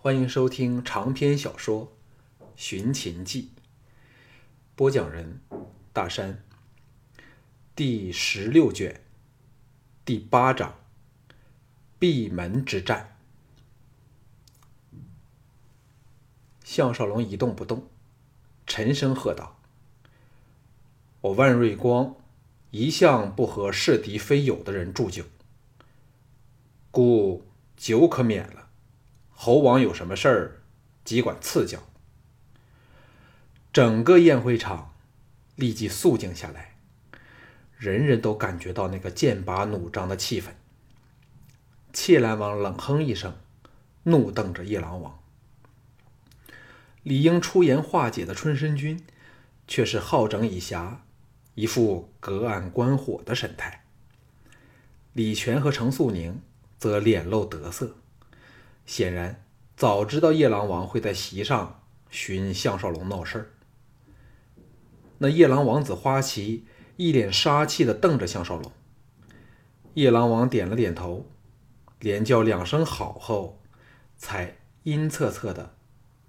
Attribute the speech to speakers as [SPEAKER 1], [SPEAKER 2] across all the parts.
[SPEAKER 1] 欢迎收听长篇小说《寻秦记》，播讲人大山，第十六卷，第八章：闭门之战。项少龙一动不动，沉声喝道：“我万瑞光一向不和是敌非友的人祝酒，故酒可免了。”猴王有什么事儿，即管赐教。整个宴会场立即肃静下来，人人都感觉到那个剑拔弩张的气氛。窃兰王冷哼一声，怒瞪着夜郎王。理应出言化解的春申君，却是好整以暇，一副隔岸观火的神态。李全和程素宁则脸露得色。显然早知道夜郎王会在席上寻项少龙闹事儿。那夜郎王子花旗一脸杀气地瞪着项少龙。夜郎王点了点头，连叫两声好后，才阴恻恻地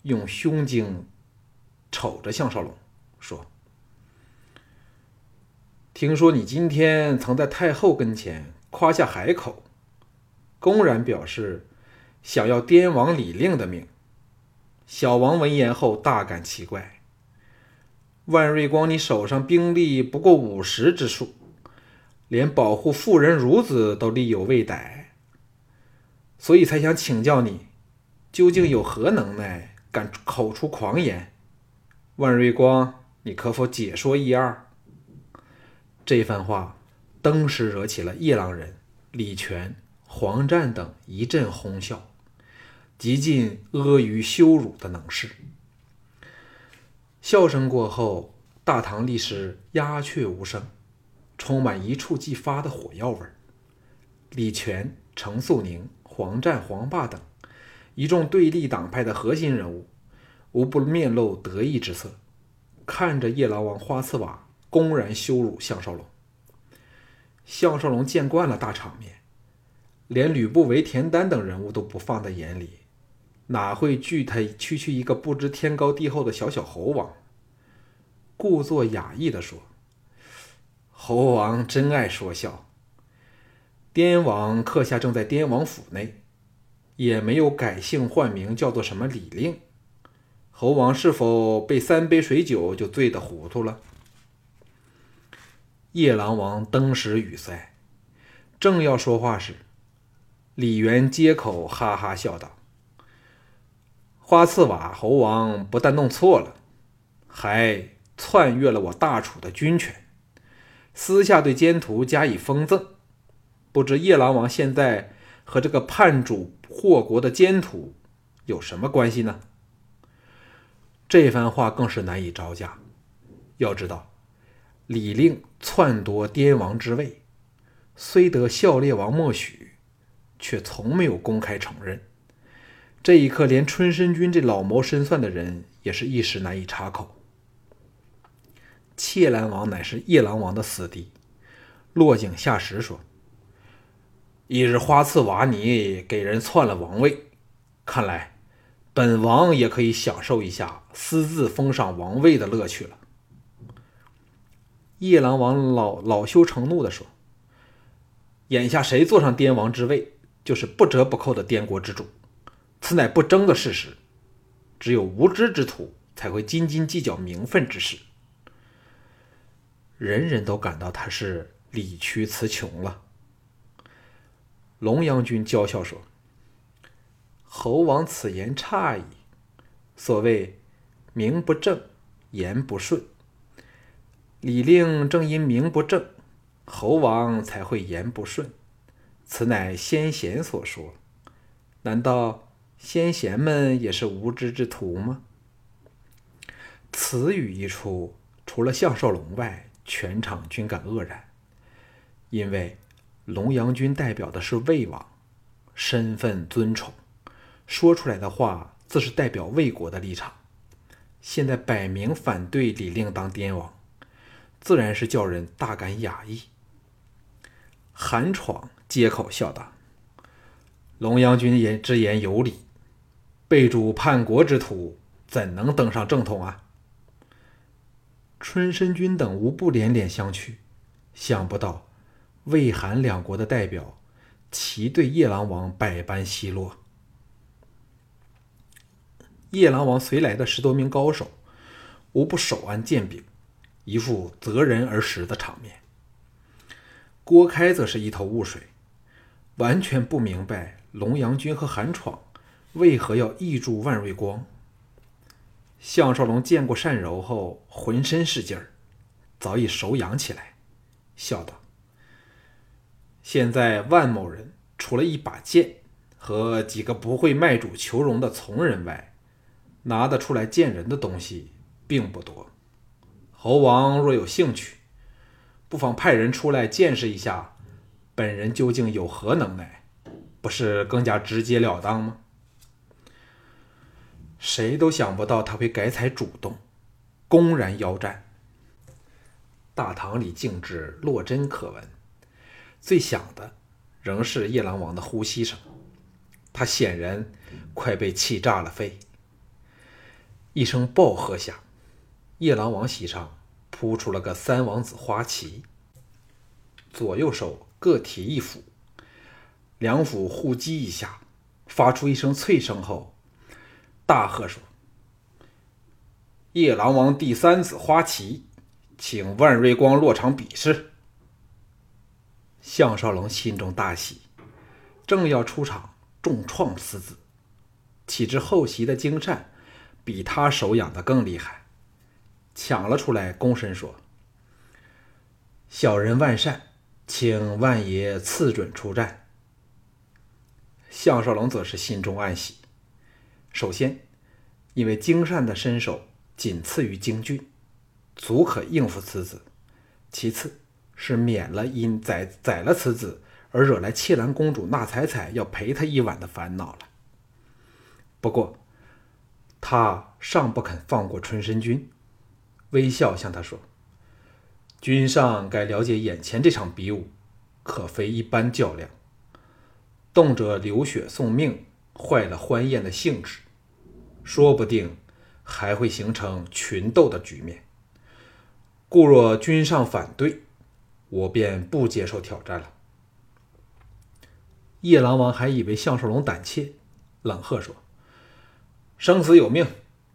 [SPEAKER 1] 用胸襟瞅着项少龙，说：“听说你今天曾在太后跟前夸下海口，公然表示。”想要滇王李令的命，小王闻言后大感奇怪。万瑞光，你手上兵力不过五十之数，连保护妇人孺子都力有未逮，所以才想请教你，究竟有何能耐，敢口出狂言？万瑞光，你可否解说一二？这番话登时惹起了夜郎人、李全、黄湛等一阵哄笑。极尽阿谀羞辱的能事。笑声过后，大堂立时鸦雀无声，充满一触即发的火药味儿。李全、程素宁、黄湛、黄霸等一众对立党派的核心人物，无不面露得意之色，看着夜郎王花刺瓦公然羞辱项少龙。项少龙见惯了大场面，连吕不韦、田丹等人物都不放在眼里。哪会惧他区区一个不知天高地厚的小小猴王？故作雅意的说：“猴王真爱说笑。滇王客下正在滇王府内，也没有改姓换名，叫做什么李令。猴王是否被三杯水酒就醉得糊涂了？”夜郎王登时语塞，正要说话时，李元接口哈哈笑道。花刺瓦猴王不但弄错了，还篡越了我大楚的军权，私下对奸徒加以封赠。不知夜郎王现在和这个叛主祸国的奸徒有什么关系呢？这番话更是难以招架。要知道，李令篡夺滇王之位，虽得孝烈王默许，却从没有公开承认。这一刻，连春申君这老谋深算的人也是一时难以插口。窃兰王乃是夜郎王的死敌，落井下石说：“一日花刺瓦尼给人篡了王位，看来本王也可以享受一下私自封赏王位的乐趣了。”夜郎王老恼羞成怒的说：“眼下谁坐上滇王之位，就是不折不扣的滇国之主。”此乃不争的事实，只有无知之徒才会斤斤计较名分之事。人人都感到他是理屈词穷了。龙阳君娇笑说：“猴王此言差矣。所谓名不正言不顺，李令正因名不正，猴王才会言不顺。此乃先贤所说，难道？”先贤们也是无知之徒吗？此语一出，除了项少龙外，全场均感愕然。因为龙阳君代表的是魏王，身份尊崇，说出来的话自是代表魏国的立场。现在摆明反对李令当滇王，自然是叫人大感讶异。韩闯接口笑道：“龙阳君言之言有理。”被主叛国之徒，怎能登上正统啊？”春申君等无不连连相觑，想不到魏韩两国的代表齐对夜郎王百般奚落。夜郎王随来的十多名高手，无不手按剑柄，一副择人而食的场面。郭开则是一头雾水，完全不明白龙阳君和韩闯为何要挹注万瑞光。项少龙见过单柔后，浑身是劲儿，早已手痒起来，笑道：“现在万某人除了一把剑和几个不会卖主求荣的从人外，拿得出来见人的东西并不多。猴王若有兴趣，不妨派人出来见识一下，本人究竟有何能耐，不是更加直截了当吗？”谁都想不到他会改采主动，公然邀战。大堂里静至落针可闻，最响的仍是夜郎王的呼吸声。他显然快被气炸了肺。一声暴喝下，夜郎王席上扑出了个三王子花旗，左右手各提一斧，两斧互击一下，发出一声脆声后。大喝说：“夜郎王第三子花旗，请万瑞光落场比试。”项少龙心中大喜，正要出场重创此子，岂知后席的金善比他手痒的更厉害，抢了出来，躬身说：“小人万善，请万爷赐准出战。”项少龙则是心中暗喜。首先，因为精善的身手仅次于京俊，足可应付此子；其次是免了因宰宰了此子而惹来妾兰公主纳采采要陪他一晚的烦恼了。不过，他尚不肯放过春申君，微笑向他说：“君上该了解，眼前这场比武可非一般较量，动辄流血送命。”坏了欢宴的兴致，说不定还会形成群斗的局面。故若君上反对，我便不接受挑战了。夜郎王还以为项少龙胆怯，冷喝说：“生死有命，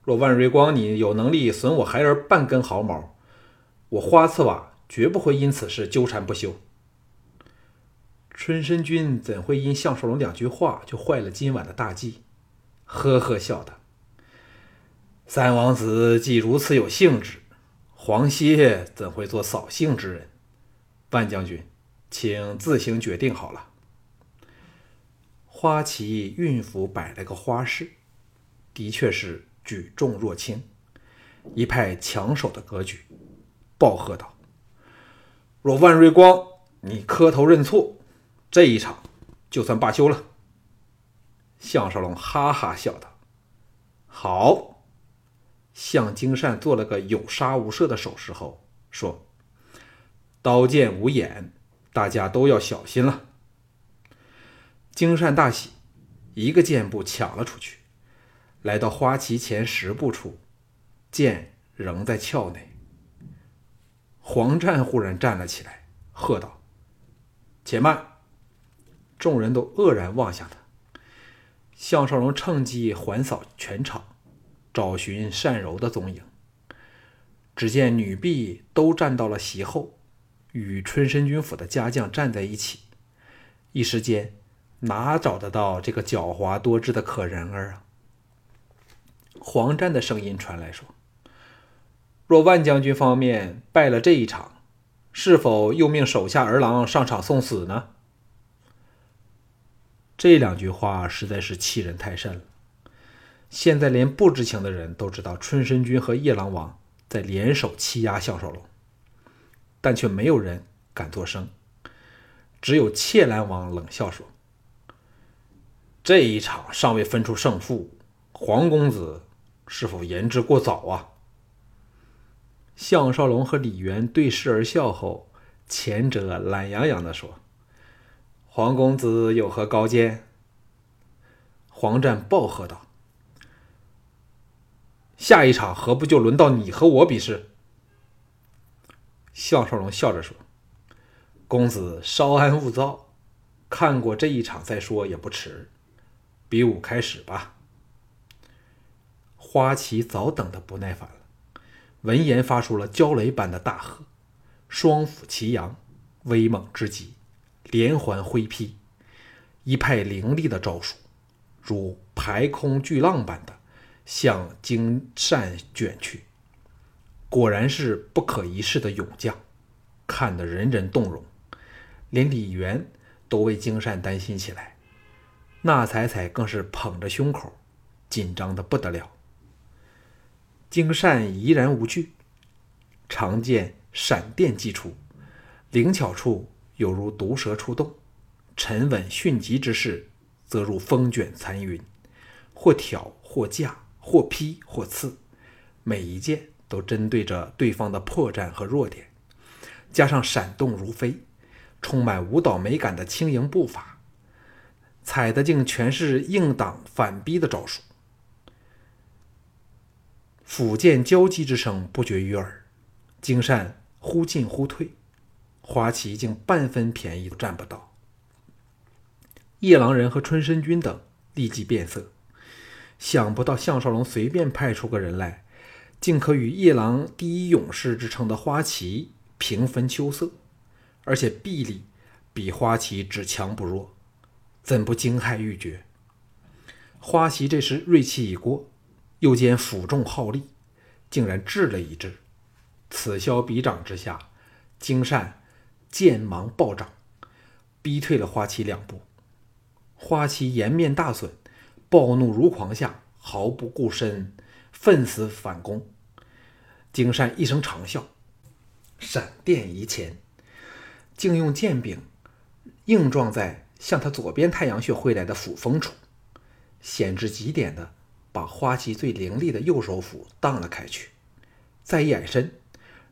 [SPEAKER 1] 若万瑞光你有能力损我孩儿半根毫毛，我花刺瓦绝不会因此事纠缠不休。”春申君怎会因项少龙两句话就坏了今晚的大计？呵呵笑道：“三王子既如此有兴致，黄歇怎会做扫兴之人？万将军，请自行决定好了。”花旗运府摆了个花式，的确是举重若轻，一派抢手的格局。暴喝道：“若万瑞光，你磕头认错！”这一场就算罢休了。项少龙哈哈笑道：“好。”向金善做了个有杀无赦的手势后说：“刀剑无眼，大家都要小心了。”金善大喜，一个箭步抢了出去，来到花旗前十步处，剑仍在鞘内。黄战忽然站了起来，喝道：“且慢！”众人都愕然望向他。项少龙趁机环扫全场，找寻单柔的踪影。只见女婢都站到了席后，与春申君府的家将站在一起。一时间，哪找得到这个狡猾多智的可人儿啊？黄战的声音传来说：“若万将军方面败了这一场，是否又命手下儿郎上场送死呢？”这两句话实在是欺人太甚了。现在连不知情的人都知道春申君和夜郎王在联手欺压项少龙，但却没有人敢作声。只有窃兰王冷笑说：“这一场尚未分出胜负，黄公子是否言之过早啊？”项少龙和李渊对视而笑后，前者懒洋洋地说。黄公子有何高见？黄战暴喝道：“下一场何不就轮到你和我比试？”项少龙笑着说：“公子稍安勿躁，看过这一场再说也不迟。比武开始吧。”花旗早等得不耐烦了，闻言发出了焦雷般的大喝，双斧齐扬，威猛之极，连环挥劈，一派凌厉的招数，如排空巨浪般的向金善卷去。果然是不可一世的勇将，看得人人动容，连李元都为金善担心起来。那彩彩更是捧着胸口，紧张的不得了。金善怡然无惧，长剑闪电击出，灵巧处有如毒蛇出洞，沉稳迅疾之势则如风卷残云，或挑或架，或劈或刺，每一剑都针对着对方的破绽和弱点，加上闪动如飞、充满舞蹈美感的轻盈步伐，踩的竟全是硬挡反逼的招数。斧剑交击之声不绝于耳，金善忽进忽退，花旗竟半分便宜都占不到。夜郎人和春申君等立即变色，想不到项少龙随便派出个人来，竟可与夜郎第一勇士之称的花旗平分秋色，而且臂力比花旗只强不弱，怎不惊骇欲绝？花旗这时锐气已过。又见斧重耗力，竟然掷了一掷。此消彼长之下，金善剑芒暴涨，逼退了花旗两步。花旗颜面大损，暴怒如狂下，毫不顾身，奋死反攻。金善一声长啸，闪电移前，竟用剑柄硬撞在向他左边太阳穴挥来的斧锋处，险至极点的。把花旗最凌厉的右手斧荡了开去，再一矮身，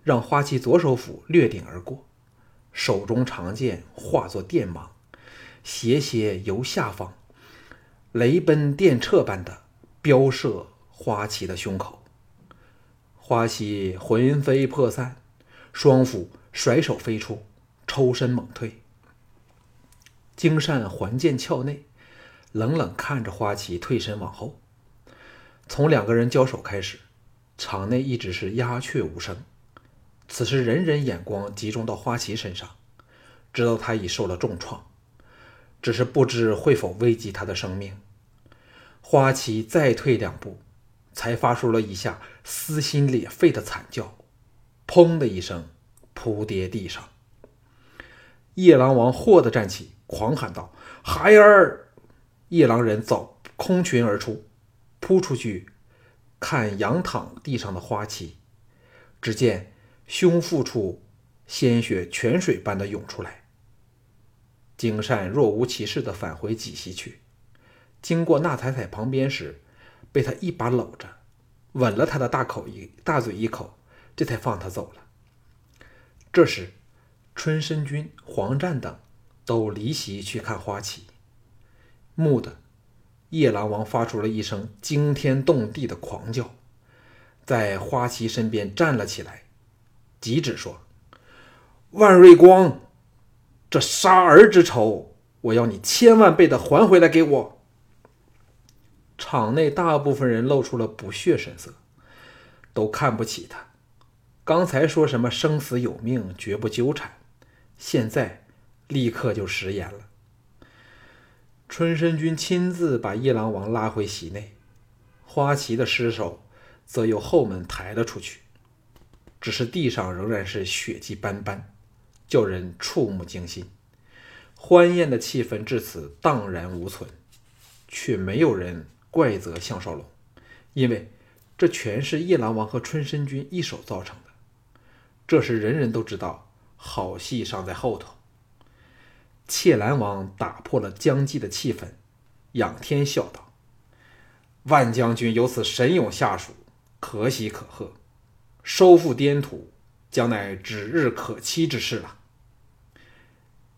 [SPEAKER 1] 让花旗左手斧掠顶而过，手中长剑化作电芒，斜斜由下方雷奔电掣般的飙射花旗的胸口。花旗魂飞魄散，双斧甩手飞出，抽身猛退。金善环剑鞘内，冷冷看着花旗退身往后。从两个人交手开始，场内一直是鸦雀无声。此时，人人眼光集中到花旗身上，知道他已受了重创，只是不知会否危及他的生命。花旗再退两步，才发出了一下撕心裂肺的惨叫，砰的一声，扑跌地上。夜郎王霍地站起，狂喊道：“孩儿！”夜郎人早空群而出。扑出去，看仰躺地上的花旗，只见胸腹处鲜血泉水般的涌出来。金善若无其事的返回几席去，经过那彩彩旁边时，被他一把搂着，吻了他的大口一大嘴一口，这才放他走了。这时，春申君、黄战等都离席去看花旗，蓦的。夜郎王发出了一声惊天动地的狂叫，在花旗身边站了起来，急止说：“万瑞光，这杀儿之仇，我要你千万倍的还回来给我。”场内大部分人露出了不屑神色，都看不起他。刚才说什么生死有命，绝不纠缠，现在立刻就食言了。春申君亲自把夜郎王拉回席内，花旗的尸首则由后门抬了出去。只是地上仍然是血迹斑斑，叫人触目惊心。欢宴的气氛至此荡然无存，却没有人怪责项少龙，因为这全是夜郎王和春申君一手造成的。这时人人都知道，好戏尚在后头。窃兰王打破了僵寂的气氛，仰天笑道：“万将军有此神勇下属，可喜可贺。收复滇土，将乃指日可期之事了。”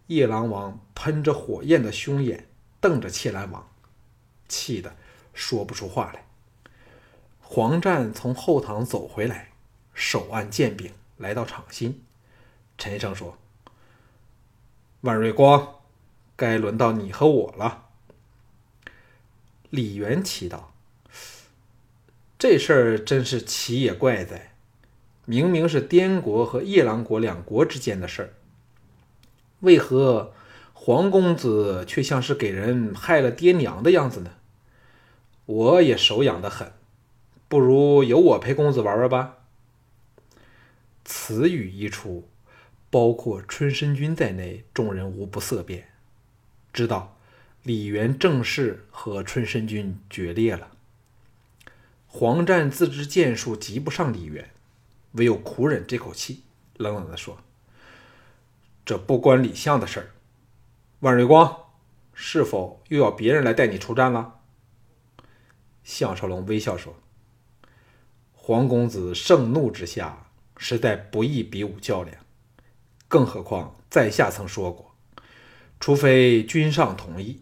[SPEAKER 1] 夜郎王喷着火焰的凶眼瞪着切兰王，气得说不出话来。黄湛从后堂走回来，手按剑柄，来到场心，沉声说：“万瑞光，该轮到你和我了。”李元奇道：“这事儿真是奇也怪哉，明明是滇国和夜郎国两国之间的事儿，为何黄公子却像是给人害了爹娘的样子呢？我也手痒得很。”不如由我陪公子玩玩吧。此语一出，包括春申君在内，众人无不色变，知道李元正式和春申君决裂了。黄湛自知剑术及不上李元，唯有苦忍这口气，冷冷地说：“这不关李相的事儿。万瑞光，是否又要别人来带你出战了？”项少龙微笑说。黄公子盛怒之下，实在不宜比武较量。更何况在下曾说过，除非君上同意，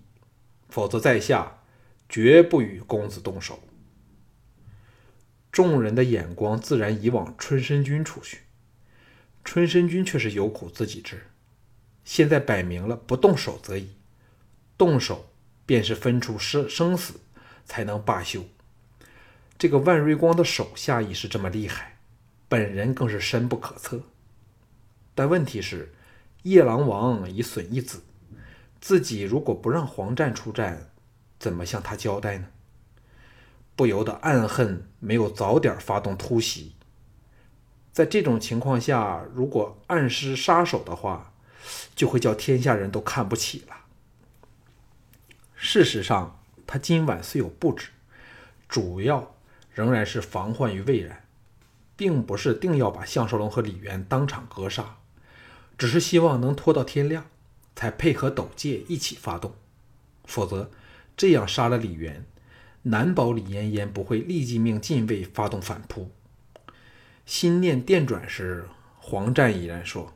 [SPEAKER 1] 否则在下绝不与公子动手。众人的眼光自然移往春申君处去，春申君却是有苦自己知。现在摆明了不动手则已，动手便是分出生生死，才能罢休。这个万瑞光的手下已是这么厉害，本人更是深不可测。但问题是，夜郎王已损一子，自己如果不让黄湛出战，怎么向他交代呢？不由得暗恨没有早点发动突袭。在这种情况下，如果暗施杀手的话，就会叫天下人都看不起了。事实上，他今晚虽有布置，主要。仍然是防患于未然，并不是定要把项少龙和李渊当场格杀，只是希望能拖到天亮，才配合斗界一起发动。否则，这样杀了李渊，难保李嫣嫣不会立即命禁卫发动反扑。心念电转时，黄湛已然说：“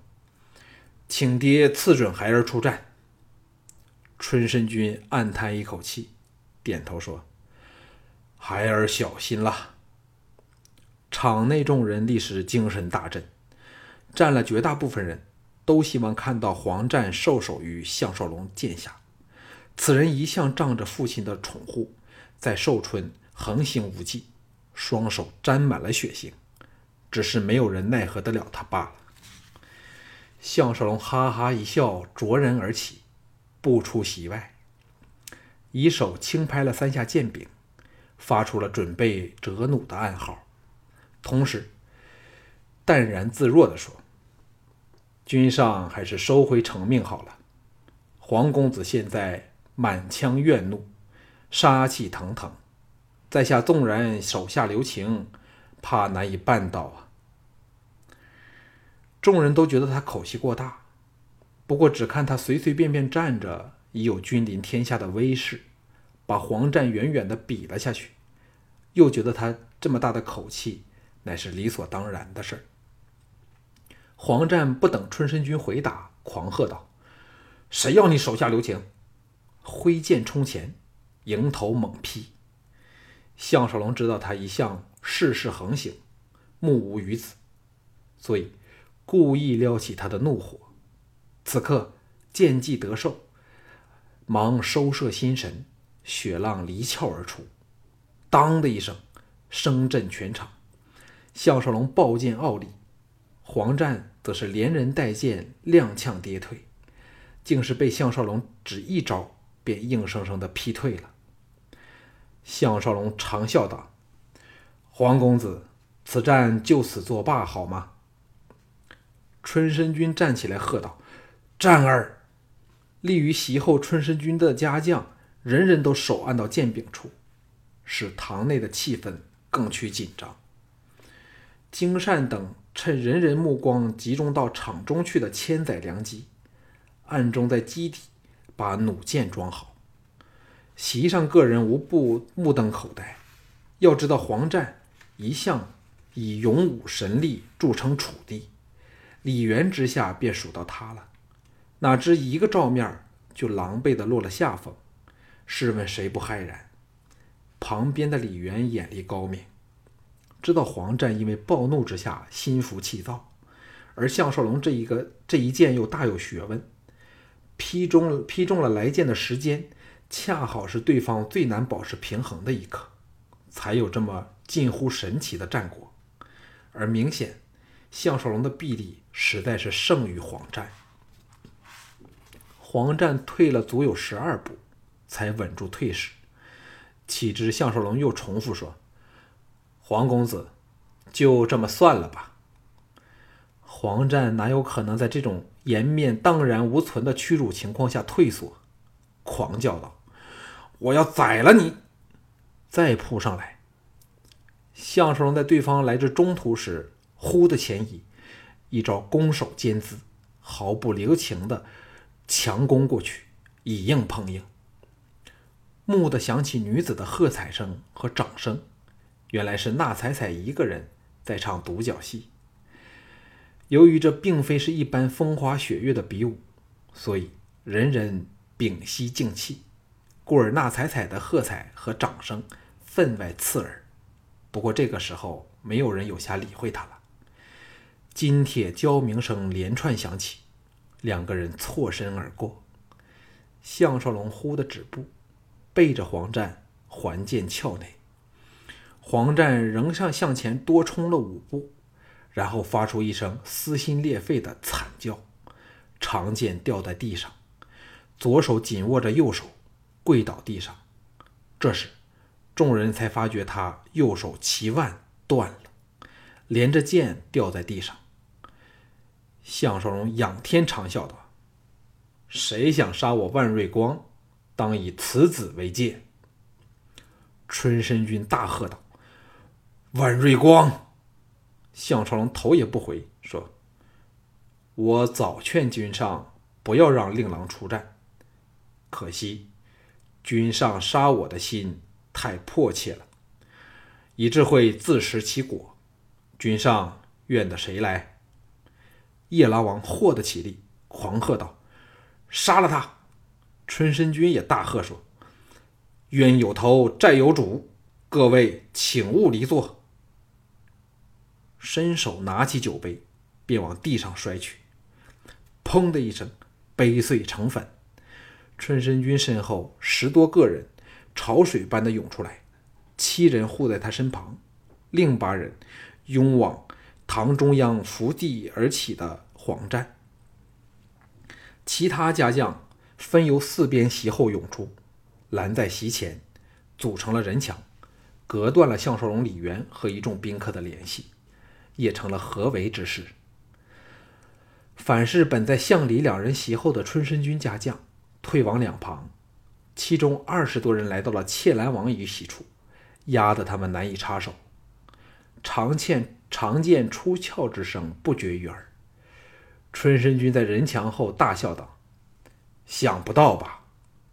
[SPEAKER 1] 请爹赐准孩儿出战。”春申君暗叹一口气，点头说。孩儿小心了。场内众人立时精神大振，占了绝大部分人都希望看到黄湛受首于项少龙剑下。此人一向仗着父亲的宠护，在寿春横行无忌，双手沾满了血腥，只是没有人奈何得了他罢了。项少龙哈哈一笑，卓然而起，步出席外，以手轻拍了三下剑柄。发出了准备折弩的暗号，同时淡然自若地说：“君上还是收回成命好了。黄公子现在满腔怨怒，杀气腾腾，在下纵然手下留情，怕难以办到啊。”众人都觉得他口气过大，不过只看他随随便便站着，已有君临天下的威势。把黄战远远的比了下去，又觉得他这么大的口气，乃是理所当然的事儿。黄战不等春申君回答，狂喝道：“谁要你手下留情？”挥剑冲前，迎头猛劈。项少龙知道他一向事事横行，目无于子，所以故意撩起他的怒火。此刻剑技得手，忙收摄心神。雪浪离鞘而出，当的一声，声震全场。项少龙抱剑傲立，黄湛则是连人带剑踉跄跌退，竟是被项少龙只一招便硬生生的劈退了。项少龙长笑道：“黄公子，此战就此作罢好吗？”春申君站起来喝道：“战儿！”立于席后春申君的家将。人人都手按到剑柄处，使堂内的气氛更趋紧张。金善等趁人人目光集中到场中去的千载良机，暗中在基底把弩箭装好。席上各人无不目瞪口呆。要知道黄湛一向以勇武神力著称楚地，李元之下便数到他了，哪知一个照面就狼狈的落了下风。试问谁不骇然？旁边的李元眼力高明，知道黄湛因为暴怒之下心浮气躁，而项少龙这一个这一剑又大有学问，劈中劈中了来剑的时间，恰好是对方最难保持平衡的一刻，才有这么近乎神奇的战果。而明显，项少龙的臂力实在是胜于黄战。黄战退了足有十二步，才稳住退势。岂知项少龙又重复说：“黄公子，就这么算了吧。”黄战哪有可能在这种颜面荡然无存的屈辱情况下退缩？狂叫道：“我要宰了你！”再扑上来。项少龙在对方来至中途时，忽的前移，一招攻守兼资，毫不留情的强攻过去，以硬碰硬。蓦地响起女子的喝彩声和掌声，原来是那彩彩一个人在唱独角戏。由于这并非是一般风花雪月的比武，所以人人屏息静气，故而那彩彩的喝彩和掌声分外刺耳。不过这个时候，没有人有暇理会他了。金铁交鸣声连串响起，两个人错身而过。项少龙忽的止步。背着黄湛环剑鞘内，黄湛仍向向前多冲了五步，然后发出一声撕心裂肺的惨叫，长剑掉在地上，左手紧握着右手，跪倒地上。这时，众人才发觉他右手齐腕断了，连着剑掉在地上。项少龙仰天长啸道：“谁想杀我万瑞光？”当以此子为戒。春申君大喝道：“万瑞光！”项少龙头也不回说：“我早劝君上不要让令郎出战，可惜君上杀我的心太迫切了，以致会自食其果。君上怨的谁来？”夜郎王霍得起立，狂喝道：“杀了他！”春申君也大喝说：“冤有头，债有主，各位请勿离座。”伸手拿起酒杯，便往地上摔去。砰的一声，杯碎成粉。春申君身后十多个人潮水般的涌出来，七人护在他身旁，另八人拥往堂中央伏地而起的黄战。其他家将。分由四边席后涌出，拦在席前，组成了人墙，隔断了项少龙、李渊和一众宾客的联系，也成了合围之势。反是本在项李两人席后的春申君家将，退往两旁，其中二十多人来到了窃兰王于席处，压得他们难以插手。长剑长剑出鞘之声不绝于耳。春申君在人墙后大笑道。想不到吧？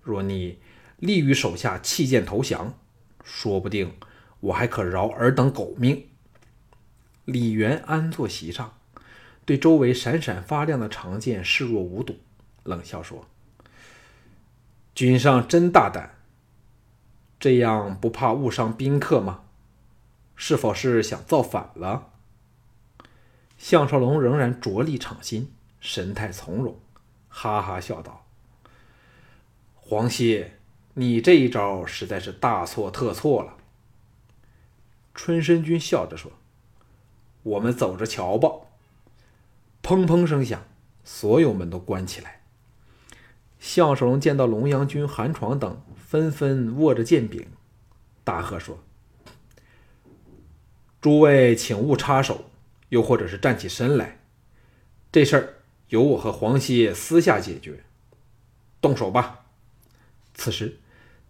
[SPEAKER 1] 若你立于手下弃剑投降，说不定我还可饶尔等狗命。李元安坐席上，对周围闪闪发亮的长剑视若无睹，冷笑说：“君上真大胆，这样不怕误伤宾客吗？是否是想造反了？”项少龙仍然着力场心，神态从容，哈哈笑道。黄歇，你这一招实在是大错特错了。春申君笑着说：“我们走着瞧吧。”砰砰声响，所有门都关起来。项少龙见到龙阳君、韩闯等纷纷握着剑柄，大喝说：“诸位，请勿插手，又或者是站起身来。这事儿由我和黄歇私下解决。动手吧。”此时，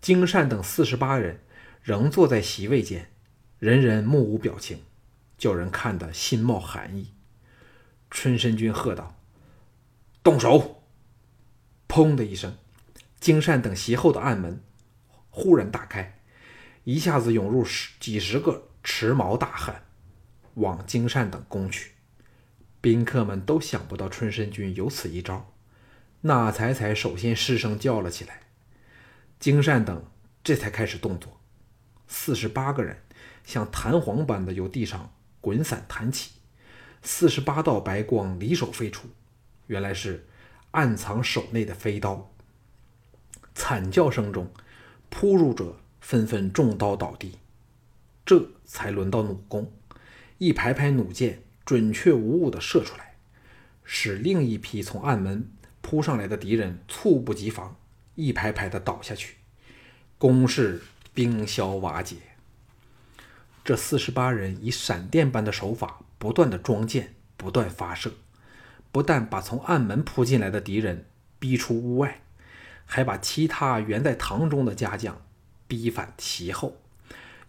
[SPEAKER 1] 金善等四十八人仍坐在席位间，人人目无表情，叫人看得心冒寒意。春申君喝道：“动手！”砰的一声，金善等席后的暗门忽然打开，一下子涌入十几十个持矛大汉，往金善等攻去。宾客们都想不到春申君有此一招，那才才首先失声叫了起来。金善等这才开始动作，四十八个人像弹簧般的由地上滚散弹起，四十八道白光离手飞出，原来是暗藏手内的飞刀。惨叫声中，扑入者纷纷中刀倒地。这才轮到弩弓，一排排弩箭准确无误地射出来，使另一批从暗门扑上来的敌人猝不及防，一排排地倒下去，攻势冰消瓦解。这四十八人以闪电般的手法不断地装箭，不断发射，不但把从暗门扑进来的敌人逼出屋外。还把其他原在堂中的家将逼返其后，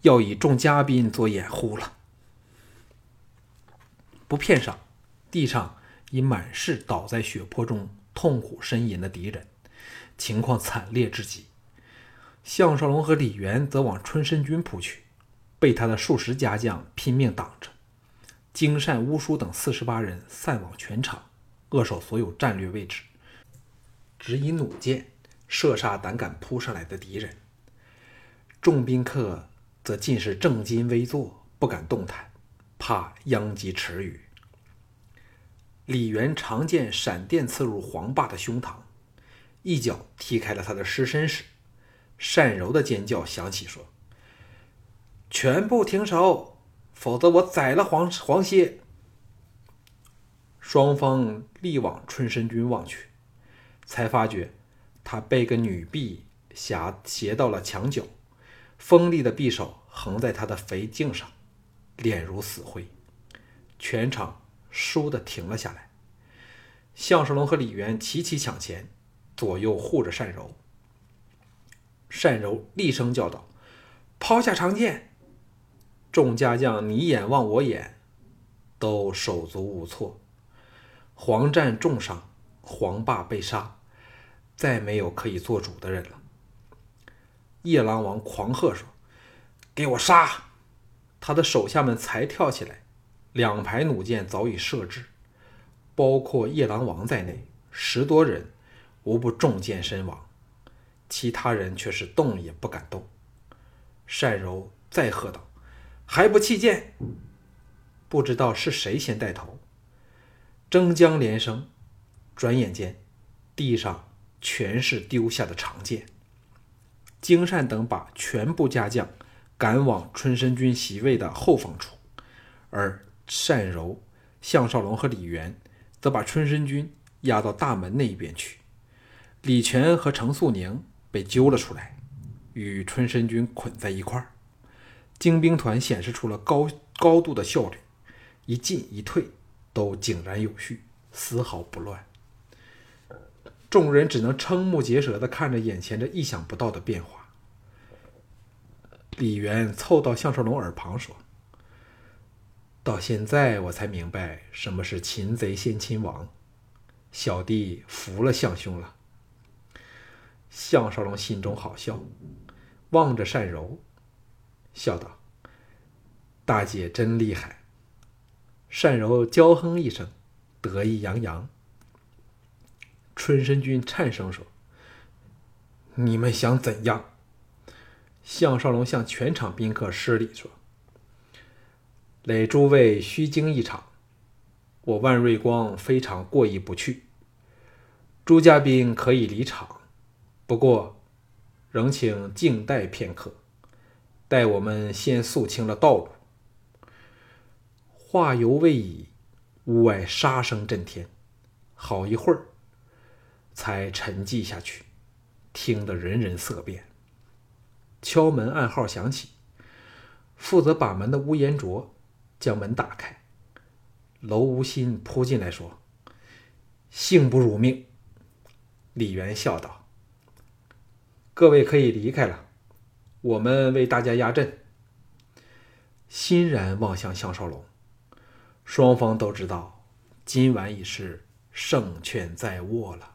[SPEAKER 1] 要以众嘉宾做掩护了。不片上，地上已满是倒在血泊中痛苦呻吟的敌人，情况惨烈至极。项少龙和李元则往春申君扑去，被他的数十家将拼命挡着。金善、乌叔等四十八人散往全场，扼守所有战略位置，只以弩箭。射杀胆敢扑上来的敌人，众宾客则尽是正襟危坐，不敢动弹，怕殃及池鱼。李元长剑闪电刺入黄霸的胸膛，一脚踢开了他的尸身时，单柔的尖叫响起，说：“全部停手，否则我宰了黄黄歇！”双方立往春申君望去，才发觉。他被个女婢挟挟到了墙角，锋利的匕首横在他的肥颈上，脸如死灰。全场倏地停了下来。项少龙和李渊齐齐抢前，左右护着单柔。单柔厉声叫道：“抛下长剑！”众家将你眼望我眼，都手足无措。黄战重伤，黄霸被杀。再没有可以做主的人了。夜郎王狂喝说：“给我杀！”他的手下们才跳起来，两排弩箭早已设置，包括夜郎王在内，十多人无不中箭身亡，其他人却是动也不敢动。单柔再喝道：“还不弃剑！”不知道是谁先带头，争将连声，转眼间地上。全是丢下的长剑。金善等把全部家将赶往春申君席位的后方处，而单柔、项少龙和李元则把春申君压到大门那一边去。李全和程素宁被揪了出来，与春申君捆在一块儿。精兵团显示出了高高度的效率，一进一退都井然有序，丝毫不乱。众人只能瞠目结舌地看着眼前这意想不到的变化。李元凑到项少龙耳旁说：“到现在我才明白什么是擒贼先擒王，小弟服了项兄了。”项少龙心中好笑，望着单柔，笑道：“大姐真厉害。”单柔娇哼一声，得意洋洋。春申君颤声说：“你们想怎样？”项少龙向全场宾客施礼说：“累诸位虚惊一场，我万瑞光非常过意不去。诸嘉宾可以离场，不过仍请静待片刻，待我们先肃清了道路。”话犹未已，屋外杀声震天，好一会儿。才沉寂下去，听得人人色变。敲门暗号响起，负责把门的乌延灼将门打开。楼无心扑进来说：“幸不辱命。”李元笑道：“各位可以离开了，我们为大家压阵。”欣然望向项少龙，双方都知道今晚已是胜券在握了。